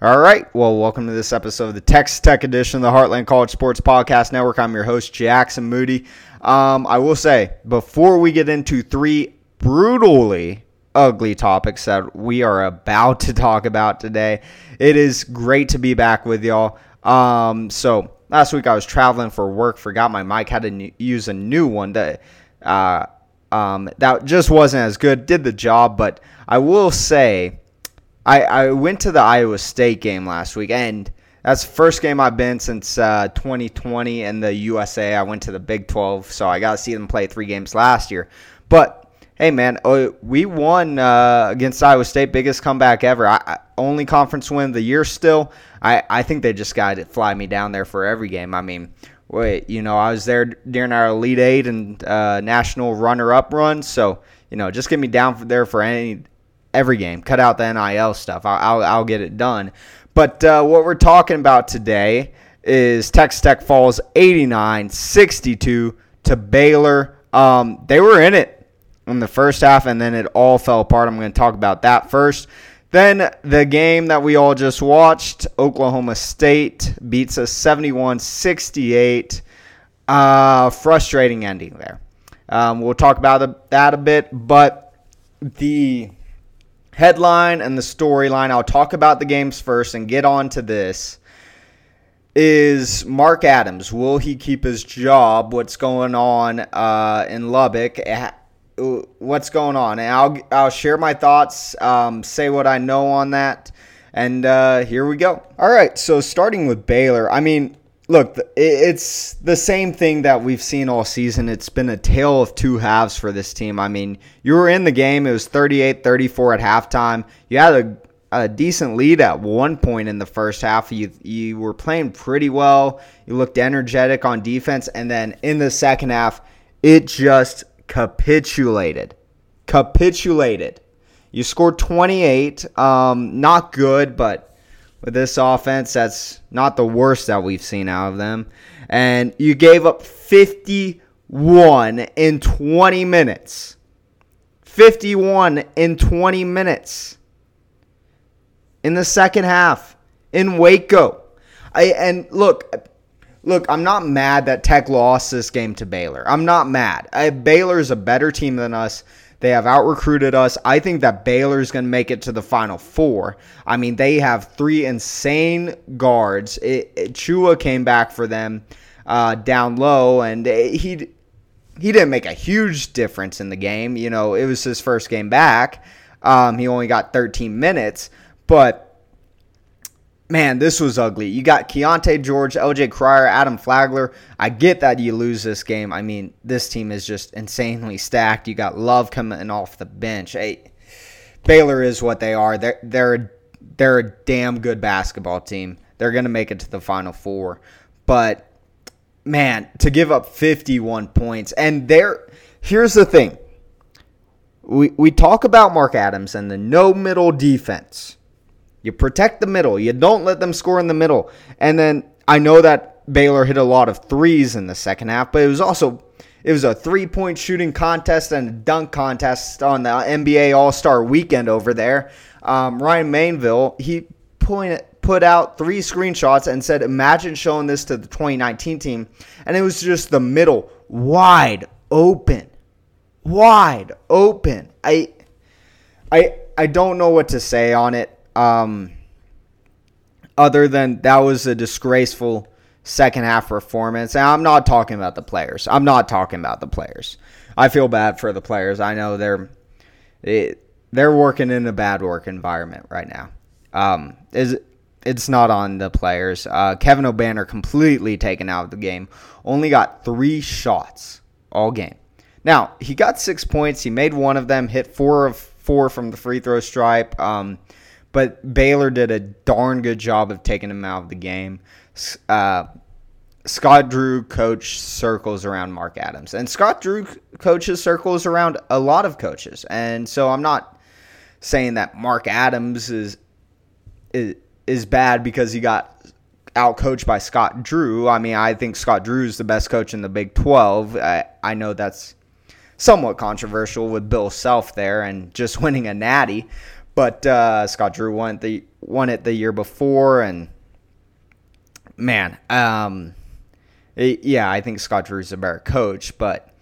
All right. Well, welcome to this episode of the Texas Tech edition of the Heartland College Sports Podcast Network. I'm your host, Jackson Moody. Um, I will say, before we get into three brutally ugly topics that we are about to talk about today, it is great to be back with y'all. Um, so, last week I was traveling for work, forgot my mic, had to n- use a new one that, uh, um, that just wasn't as good, did the job, but I will say, I, I went to the Iowa State game last week, and that's the first game I've been since uh, 2020 in the USA. I went to the Big 12, so I got to see them play three games last year. But hey, man, uh, we won uh, against Iowa State, biggest comeback ever. I, only conference win of the year still. I, I think they just got to fly me down there for every game. I mean, wait, you know, I was there during our Elite Eight and uh, national runner-up run, so you know, just get me down there for any every game. Cut out the NIL stuff. I'll, I'll, I'll get it done. But uh, what we're talking about today is Texas Tech falls 89 62 to Baylor. Um, they were in it in the first half, and then it all fell apart. I'm going to talk about that first. Then the game that we all just watched, Oklahoma State beats us 71 68. Uh, frustrating ending there. Um, we'll talk about that a bit, but the headline and the storyline. I'll talk about the games first and get on to this. Is Mark Adams, will he keep his job? What's going on uh, in Lubbock? Eh, what's going on? And I'll, I'll share my thoughts, um, say what I know on that. And uh, here we go. All right, so starting with Baylor, I mean, look, it's the same thing that we've seen all season. It's been a tale of two halves for this team. I mean, you were in the game, it was 38 34 at halftime. You had a, a decent lead at one point in the first half. You, you were playing pretty well, you looked energetic on defense, and then in the second half, it just capitulated. Capitulated. You scored 28. Um, not good, but with this offense. That's not the worst that we've seen out of them. And you gave up 51 in 20 minutes. 51 in 20 minutes in the second half in Waco. I and look, look, I'm not mad that Tech lost this game to Baylor. I'm not mad. I, Baylor is a better team than us. They have out recruited us. I think that Baylor's going to make it to the Final Four. I mean, they have three insane guards. It, it, Chua came back for them uh, down low, and he he didn't make a huge difference in the game. You know, it was his first game back. Um, he only got 13 minutes, but man, this was ugly. You got Keyonte George, LJ Cryer, Adam Flagler. I get that you lose this game. I mean, this team is just insanely stacked. You got Love coming off the bench. Hey, Baylor is what they are. They're they're they're a damn good basketball team. They're gonna make it to the Final Four, but man, to give up 51 points and there. Here's the thing. We we talk about Mark Adams and the no middle defense you protect the middle. You don't let them score in the middle. And then I know that Baylor hit a lot of threes in the second half, but it was also it was a three-point shooting contest and a dunk contest on the NBA All-Star Weekend over there. Um, Ryan Mainville he point, put out three screenshots and said, "Imagine showing this to the 2019 team," and it was just the middle wide open, wide open. I, I, I don't know what to say on it. Um, other than that was a disgraceful second half performance. And I'm not talking about the players. I'm not talking about the players. I feel bad for the players. I know they're it, they're working in a bad work environment right now. Um, is it's not on the players. Uh, Kevin Obanor completely taken out of the game. Only got three shots all game. Now he got six points. He made one of them. Hit four of four from the free throw stripe. Um, but Baylor did a darn good job of taking him out of the game. Uh, Scott Drew coached circles around Mark Adams, and Scott Drew coaches circles around a lot of coaches. And so I'm not saying that Mark Adams is is, is bad because he got out coached by Scott Drew. I mean, I think Scott Drew is the best coach in the Big 12. I, I know that's somewhat controversial with Bill Self there and just winning a natty. But uh, Scott Drew won the won it the year before, and man, um, it, yeah, I think Scott Drew's a better coach. But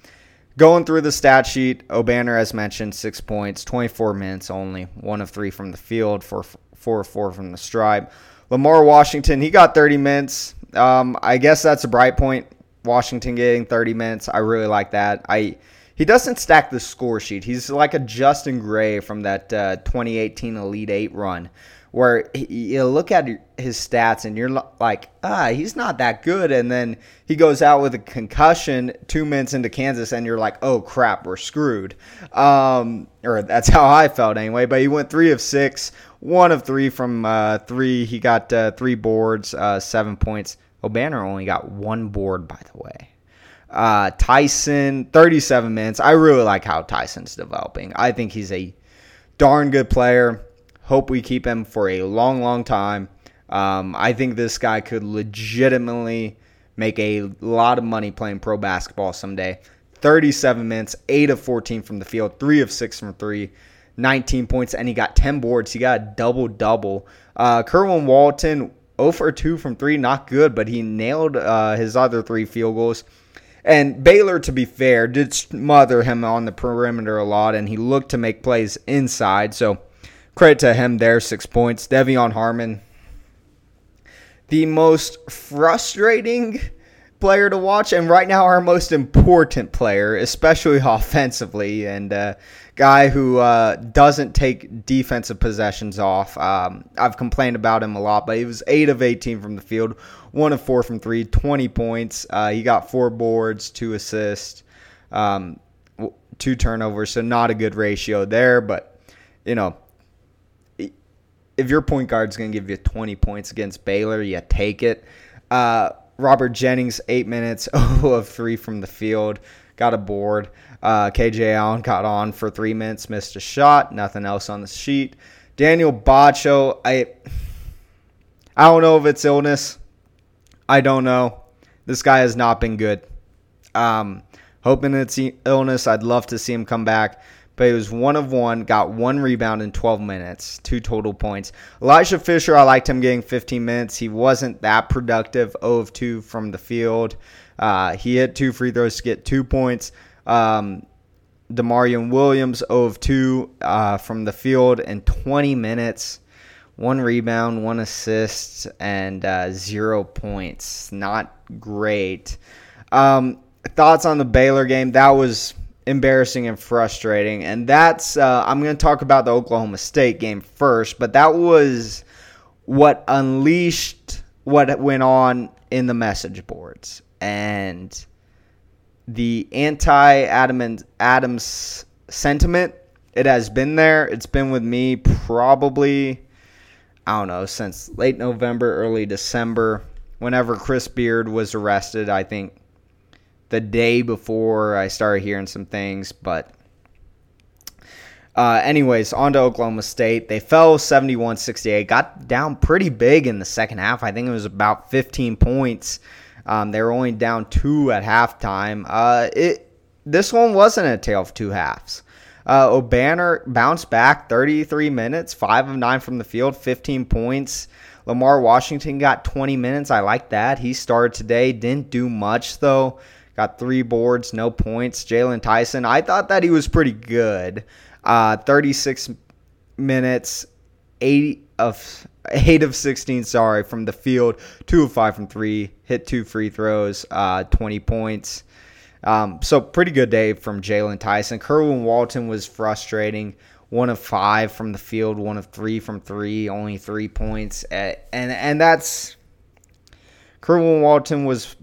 going through the stat sheet, Obanor, as mentioned, six points, 24 minutes only, one of three from the field, four, four of four from the stripe. Lamar Washington, he got 30 minutes. Um, I guess that's a bright point. Washington getting 30 minutes. I really like that. I he doesn't stack the score sheet. He's like a Justin Gray from that uh, 2018 Elite Eight run, where you look at his stats and you're like, ah, he's not that good. And then he goes out with a concussion two minutes into Kansas, and you're like, oh crap, we're screwed. Um, or that's how I felt anyway. But he went three of six, one of three from uh, three. He got uh, three boards, uh, seven points. Obanor only got one board, by the way. Uh, Tyson, 37 minutes. I really like how Tyson's developing. I think he's a darn good player. Hope we keep him for a long, long time. Um, I think this guy could legitimately make a lot of money playing pro basketball someday. 37 minutes, 8 of 14 from the field, 3 of 6 from 3, 19 points, and he got 10 boards. He got a double double. Uh, Kerwin Walton, 0 for 2 from 3, not good, but he nailed uh, his other three field goals. And Baylor, to be fair, did smother him on the perimeter a lot, and he looked to make plays inside. So credit to him there, six points. De'Vion Harmon, the most frustrating player to watch, and right now our most important player, especially offensively, and uh, guy who uh, doesn't take defensive possessions off. Um, I've complained about him a lot, but he was 8 of 18 from the field, 1 of 4 from 3, 20 points. Uh, he got four boards, two assists, um, two turnovers, so not a good ratio there, but, you know, if your point guard's going to give you 20 points against Baylor, you take it. Robert Jennings, eight minutes, 0 of 3 from the field, got a board. Uh, KJ Allen got on for three minutes, missed a shot, nothing else on the sheet. Daniel Batcho, I, I don't know if it's illness. I don't know. This guy has not been good. Um, hoping it's illness. I'd love to see him come back but he was one of one, got one rebound in 12 minutes, two total points. Elijah Fisher, I liked him getting 15 minutes. He wasn't that productive, 0 of 2 from the field. Uh, he hit two free throws to get two points. Um, D'Maurian Williams, 0 of 2 uh, from the field in 20 minutes. One rebound, one assist, and uh, zero points. Not great. Um, thoughts on the Baylor game? That was embarrassing and frustrating. And that's, uh, I'm going to talk about the Oklahoma State game first, but that was what unleashed what went on in the message boards. And the anti Adams sentiment, it has been there. It's been with me probably, I don't know, since late November, early December. Whenever Chris Beard was arrested, I think the day before I started hearing some things, but uh, anyways, on to Oklahoma State. They fell 71 68, got down pretty big in the second half. I think it was about 15 points. Um, they were only down two at halftime. Uh, it This one wasn't a tale of two halves. Uh, Obanor bounced back 33 minutes, 5 of 9 from the field, 15 points. Lamar Washington got 20 minutes. I like that. He started today, didn't do much though. Got three boards, no points. Jaylon Tyson, I thought that he was pretty good. Uh, 36 minutes, eight of eight of 16, sorry, from the field, two of five from three, hit two free throws, uh, 20 points. Um, so pretty good day from Jaylon Tyson. Kerwin Walton was frustrating. One of five from the field, one of three from three, only three points, and and that's Kerwin Walton was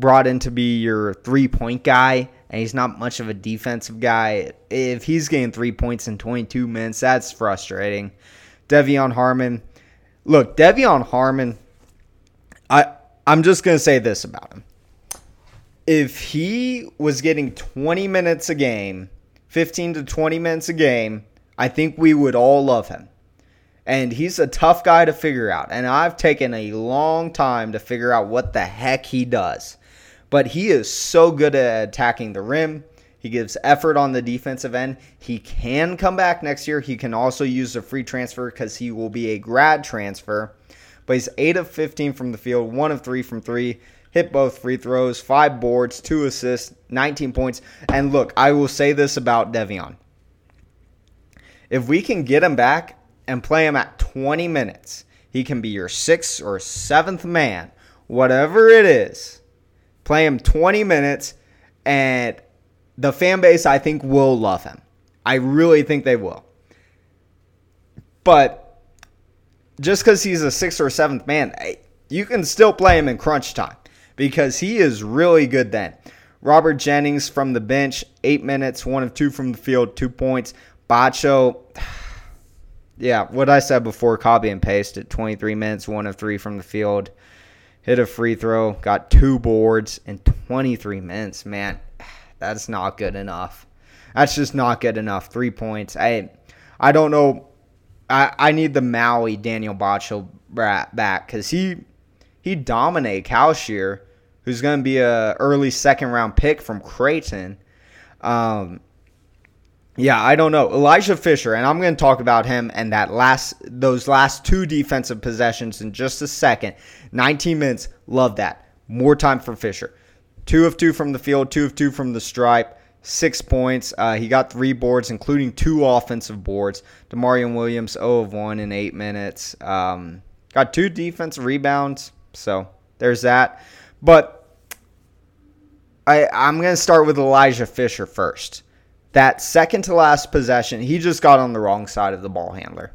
brought in to be your three point guy, and he's not much of a defensive guy. If he's getting three points in 22 minutes, that's frustrating. De'Vion Harmon, look, De'Vion Harmon, I I'm just gonna say this about him. If he was getting 20 minutes a game, 15 to 20 minutes a game, I think we would all love him. And he's a tough guy to figure out. And I've taken a long time to figure out what the heck he does but he is so good at attacking the rim. He gives effort on the defensive end. He can come back next year. He can also use a free transfer because he will be a grad transfer. But he's 8 of 15 from the field, 1 of 3 from 3. Hit both free throws, 5 boards, 2 assists, 19 points. And look, I will say this about De'Vion. If we can get him back and play him at 20 minutes, he can be your sixth or seventh man, whatever it is. Play him 20 minutes, and the fan base, I think, will love him. I really think they will. But just because he's a sixth or seventh man, you can still play him in crunch time because he is really good then. Robert Jennings from the bench, eight minutes, one of two from the field, two points. Batcho, yeah, what I said before, copy and paste at 23 minutes, one of three from the field. Hit a free throw, got two boards in 23 minutes. Man, that's not good enough. That's just not good enough. Three points. I I don't know. I, I need the Maui Daniel Batcho back because he he dominated Kalscheur, who's going to be a early second round pick from Creighton. Um, yeah, I don't know. Elijah Fisher, and I'm going to talk about him and that last those last two defensive possessions in just a second. 19 minutes, love that. More time for Fisher. Two of two from the field, two of two from the stripe, six points. Uh, he got three boards, including two offensive boards. D'Maurian Williams, 0 of 1 in eight minutes. Um, got two defensive rebounds, so there's that. But I, I'm going to start with Elijah Fisher first. That second to last possession, he just got on the wrong side of the ball handler.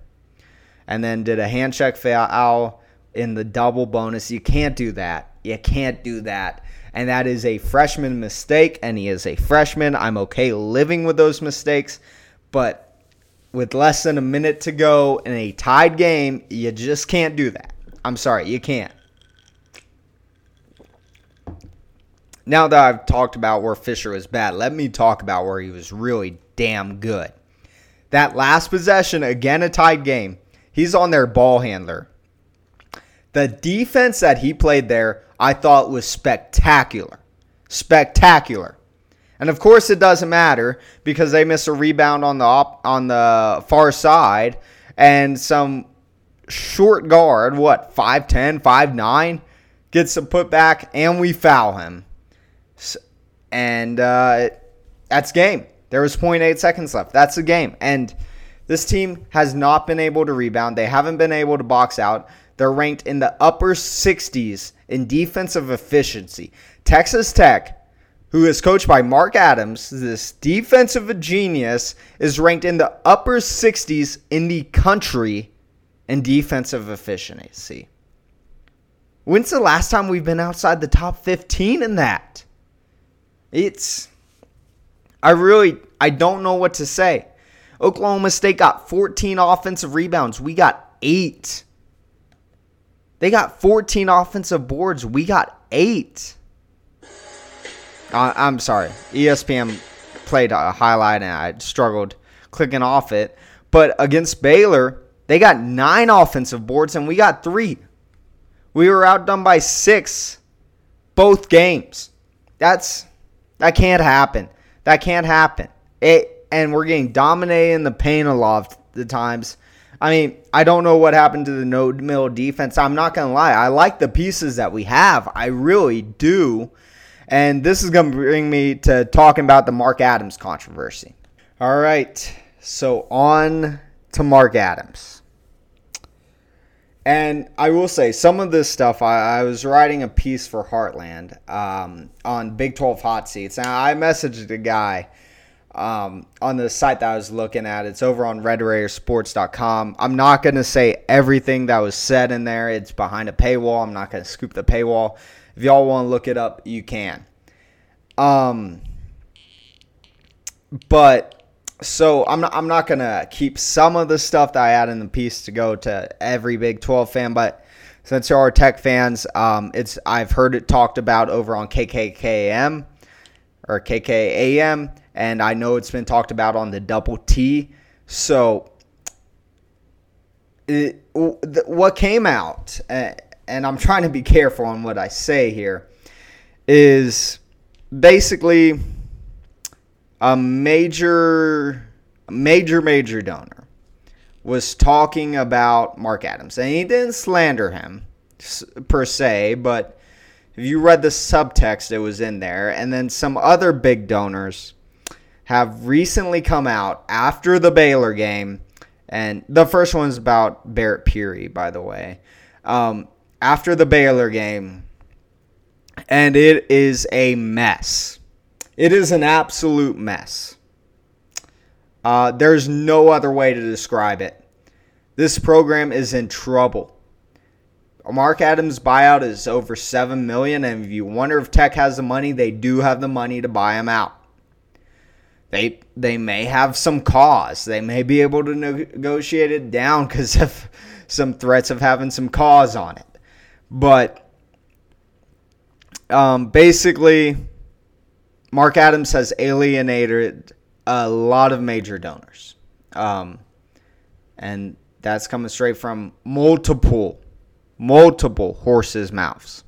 And then did a hand check foul in the double bonus. You can't do that. You can't do that. And that is a freshman mistake, and he is a freshman. I'm okay living with those mistakes. But with less than a minute to go in a tied game, you just can't do that. I'm sorry, you can't. Now that I've talked about where Fisher was bad, let me talk about where he was really damn good. That last possession, again a tied game, he's on their ball handler. The defense that he played there, I thought was spectacular. Spectacular. And of course it doesn't matter because they miss a rebound on the op- on the far side and some short guard, what, 5'10, 5'9, gets a putback and we foul him and uh, that's game. There was 0.8 seconds left. That's the game. And this team has not been able to rebound. They haven't been able to box out. They're ranked in the upper 60s in defensive efficiency. Texas Tech, who is coached by Mark Adams, this defensive genius, is ranked in the upper 60s in the country in defensive efficiency. When's the last time we've been outside the top 15 in that? It's I really I don't know what to say. Oklahoma State got 14 offensive rebounds. We got 8. They got 14 offensive boards. We got 8. Uh, I'm sorry. ESPN played a highlight and I struggled clicking off it. But against Baylor, they got 9 offensive boards and we got 3. We were outdone by 6 both games. That's that can't happen. That can't happen. It and we're getting dominated in the paint a lot of the times. I mean, I don't know what happened to the no middle defense. I'm not gonna lie. I like the pieces that we have. I really do. And this is gonna bring me to talking about the Mark Adams controversy. All right. So on to Mark Adams. And I will say, some of this stuff, I, I was writing a piece for Heartland um, on Big 12 Hot Seats. Now, I messaged a guy um, on the site that I was looking at. It's over on RedRaidersports.com. I'm not going to say everything that was said in there. It's behind a paywall. I'm not going to scoop the paywall. If y'all want to look it up, you can. Um, but so I'm not I'm not gonna keep some of the stuff that I had in the piece to go to every Big 12 fan, but since you are our Tech fans, um, it's I've heard it talked about over on KKKM or KKAM, and I know it's been talked about on the Double T. So it, what came out, and I'm trying to be careful on what I say here, is basically a major, major, major donor was talking about Mark Adams, and he didn't slander him per se, but if you read the subtext, it was in there. And then some other big donors have recently come out after the Baylor game, and the first one's about Barrett Peery, by the way. Um, after the Baylor game, and it is a mess. It is an absolute mess. Uh, there's no other way to describe it. This program is in trouble. Mark Adams' buyout is over seven million, and if you wonder if Tech has the money, they do have the money to buy him out. They they may have some cause. They may be able to negotiate it down because of some threats of having some cause on it. But um, basically, Mark Adams has alienated a lot of major donors. Um, and that's coming straight from multiple, multiple horses' mouths.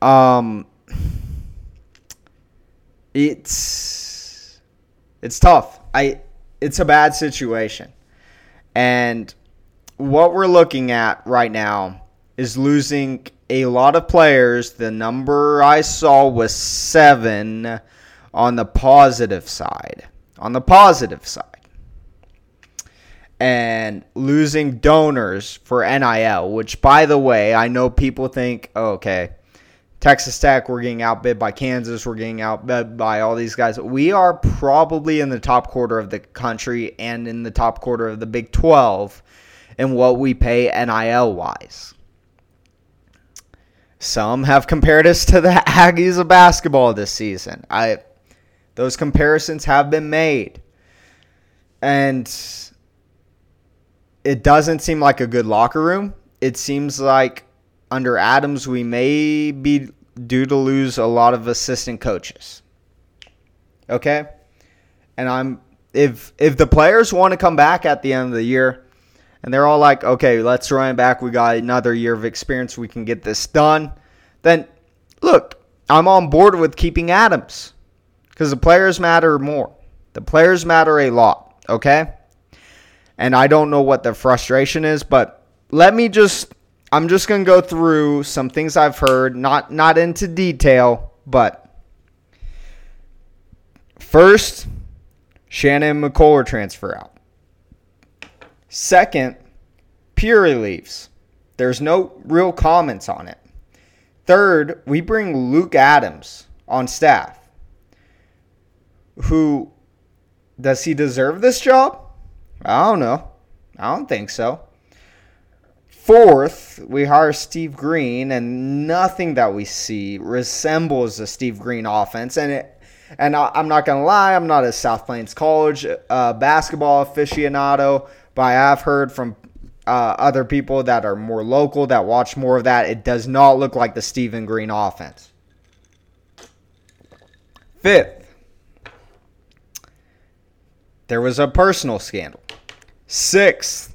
Um, it's it's tough. I it's a bad situation. And what we're looking at right now is losing a lot of players. The number I saw was seven on the positive side. On the positive side. And losing donors for NIL, which, by the way, I know people think, oh, okay, Texas Tech, we're getting outbid by Kansas, we're getting outbid by all these guys. We are probably in the top quarter of the country and in the top quarter of the Big 12 in what we pay NIL wise. Some have compared us to the Aggies of basketball this season. I those comparisons have been made. And it doesn't seem like a good locker room. It seems like under Adams we may be due to lose a lot of assistant coaches. Okay? And I'm if if the players want to come back at the end of the year, and they're all like, okay, let's run back. We got another year of experience. We can get this done. Then, look, I'm on board with keeping Adams because the players matter more. The players matter a lot, okay? And I don't know what the frustration is, but let me just I'm just to go through some things I've heard, not not into detail, but first, Shannon McCullar transfer out. Second, Peery leaves. There's no real comments on it. Third, we bring Luke Adams on staff. Who does he deserve this job? I don't know. I don't think so. Fourth, we hire Steve Green, and nothing that we see resembles a Steve Green offense. And it, and I, am not gonna lie, I'm not a South Plains College uh, basketball aficionado, but I have heard from uh, other people that are more local that watch more of that. It does not look like the Stephen Green offense. Fifth, there was a personal scandal. Sixth,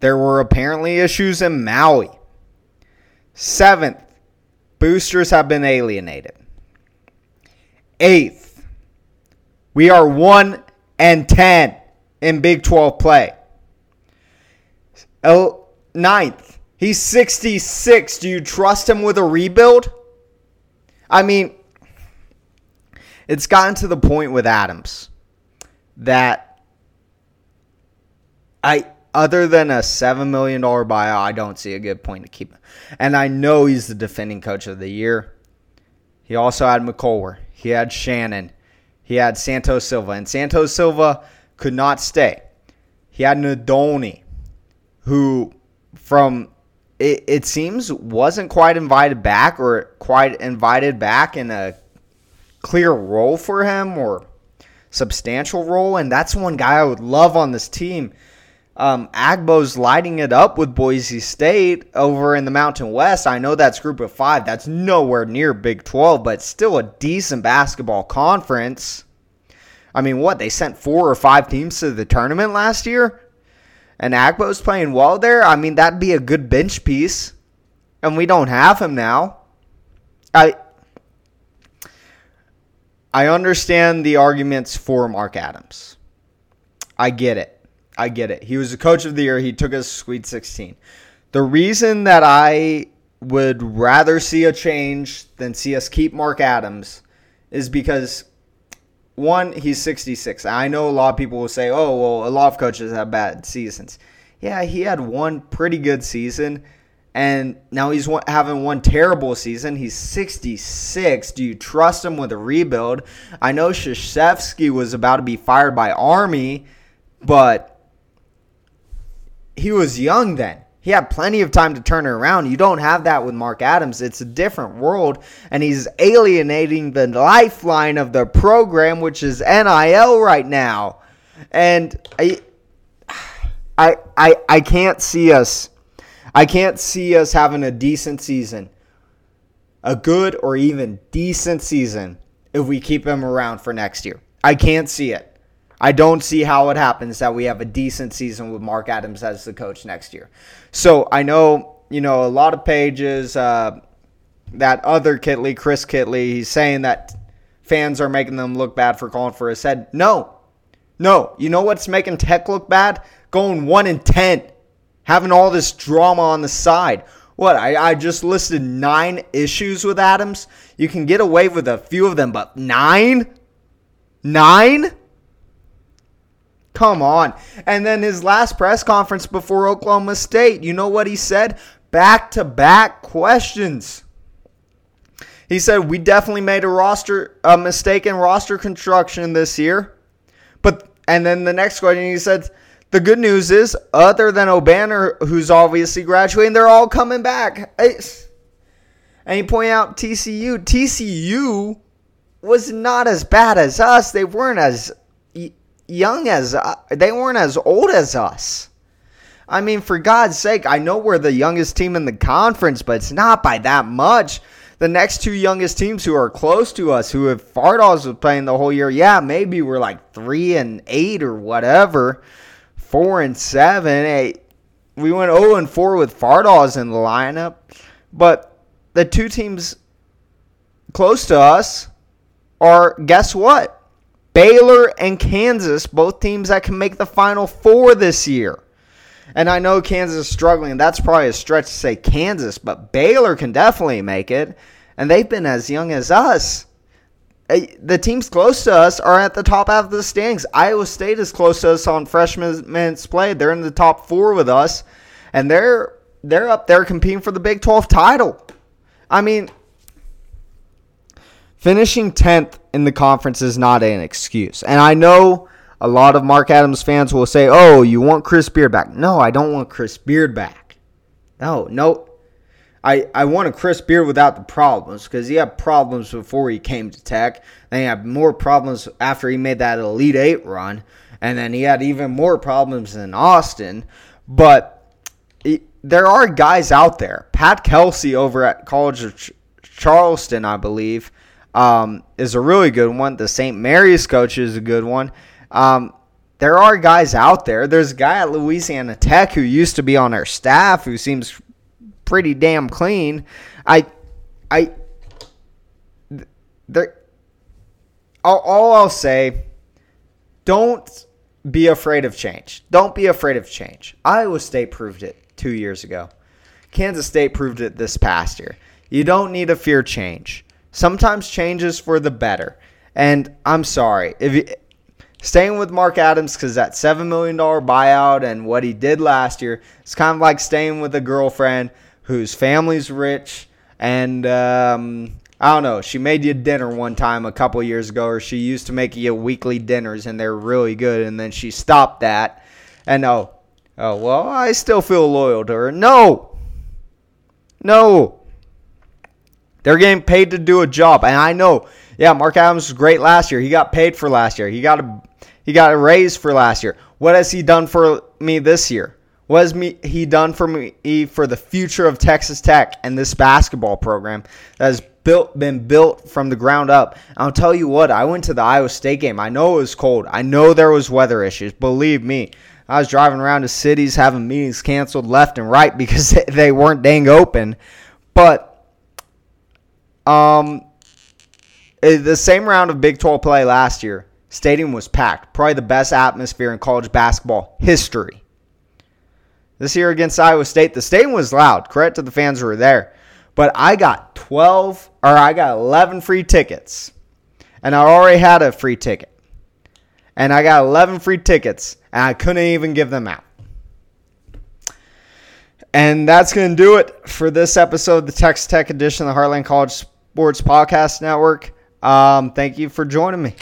there were apparently issues in Maui. Seventh, boosters have been alienated. Eighth, we are 1 and 10 in Big 12 play. Ninth, he's 66. Do you trust him with a rebuild? I mean, it's gotten to the point with Adams that I other than a seven million dollar buyout, I don't see a good point to keep him. And I know he's the defending coach of the year. He also had McCullar. He had Shannon. He had Santos Silva. And Santos Silva could not stay. He had Nadolny, who from it, it seems wasn't quite invited back or quite invited back in a clear role for him or substantial role. And that's one guy I would love on this team. Um, Agbo's lighting it up with Boise State over in the Mountain West. I know that's group of five. That's nowhere near Big 12, but still a decent basketball conference. I mean, what? They sent four or five teams to the tournament last year? And Agbo's playing well there? I mean, that'd be a good bench piece. And we don't have him now. I I understand the arguments for Mark Adams. I get it. I get it. He was the coach of the year. He took us Sweet 16. The reason that I would rather see a change than see us keep Mark Adams is because one, he's 66. I know a lot of people will say, "Oh, well, a lot of coaches have bad seasons." Yeah, he had one pretty good season, and now he's having one terrible season. He's 66. Do you trust him with a rebuild? I know Krzyzewski was about to be fired by Army, but he was young then. He had plenty of time to turn it around. You don't have that with Mark Adams. It's a different world, and he's alienating the lifeline of the program, which is NIL right now. And I, I, I, I can't see us. I can't see us having a decent season, a good or even decent season, if we keep him around for next year. I can't see it. I don't see how it happens that we have a decent season with Mark Adams as the coach next year. So I know, you know, a lot of pages, uh, that other Kitley, Chris Kitley, he's saying that fans are making them look bad for calling for his head. No. No. You know what's making Tech look bad? Going 1 in 10. Having all this drama on the side. What? I, I just listed nine issues with Adams. You can get away with a few of them, but nine? Nine? Come on. And then his last press conference before Oklahoma State, you know what he said? Back to back questions. He said, We definitely made a roster, a mistake in roster construction this year. But, and then the next question, he said, The good news is, other than Obanor, who's obviously graduating, they're all coming back. And he pointed out TCU. TCU was not as bad as us. They weren't as young as uh, they weren't as old as us. I mean, for God's sake, I know we're the youngest team in the conference, but it's not by that much. The next two youngest teams who are close to us, who have Fardaws was playing the whole year, yeah, maybe we're like three and eight or whatever, four and seven, eight. We went 0 and 4 with Fardaws in the lineup, but the two teams close to us are guess what? Baylor and Kansas, both teams that can make the Final Four this year. And I know Kansas is struggling. That's probably a stretch to say Kansas, but Baylor can definitely make it. And they've been as young as us. Eh, the teams close to us are at the top half of the standings. Iowa State is close to us on freshman minutes played. They're in the top four with us, and they're they're up there competing for the Big 12 title. I mean, finishing 10th in the conference is not an excuse. And I know a lot of Mark Adams fans will say, oh, you want Chris Beard back. No, I don't want Chris Beard back. No, no. I, I want a Chris Beard without the problems because he had problems before he came to Tech. Then he had more problems after he made that Elite Eight run. And then he had even more problems in Austin. But there are guys out there. Pat Kelsey over at College of Ch- Charleston, I believe, um, is a really good one. The St. Mary's coach is a good one. Um, there are guys out there. There's a guy at Louisiana Tech who used to be on our staff who seems pretty damn clean. I, I, there. All, all I'll say, don't be afraid of change. Don't be afraid of change. Iowa State proved it two years ago. Kansas State proved it this past year. You don't need to fear change sometimes changes for the better. And I'm sorry if you, staying with Mark Adams because that seven million dollar buyout and what he did last year, it's kind of like staying with a girlfriend whose family's rich and um, I don't know. She made you dinner one time a couple years ago, or she used to make you weekly dinners, and they're really good. And then she stopped that, and oh, oh well, I still feel loyal to her. No, no, they're getting paid to do a job. And I know, yeah, Mark Adams was great last year. He got paid for last year. He got a he got a raise for last year. What has he done for me this year? What has me, he done for me for the future of Texas Tech and this basketball program that has built been built from the ground up? I'll tell you what, I went to the Iowa State game. I know it was cold. I know there was weather issues. Believe me. I was driving around to cities having meetings canceled left and right because they weren't dang open. But um, uh, the same round of Big 12 play last year, stadium was packed. Probably the best atmosphere in college basketball history. This year against Iowa State, the stadium was loud. Credit to the fans who were there. But I got 12 or I got 11 free tickets. And I already had a free ticket. And I got 11 free tickets and I couldn't even give them out. And that's going to do it for this episode, of the Texas Tech edition of the Heartland College Sports Podcast Network. Um, thank you for joining me.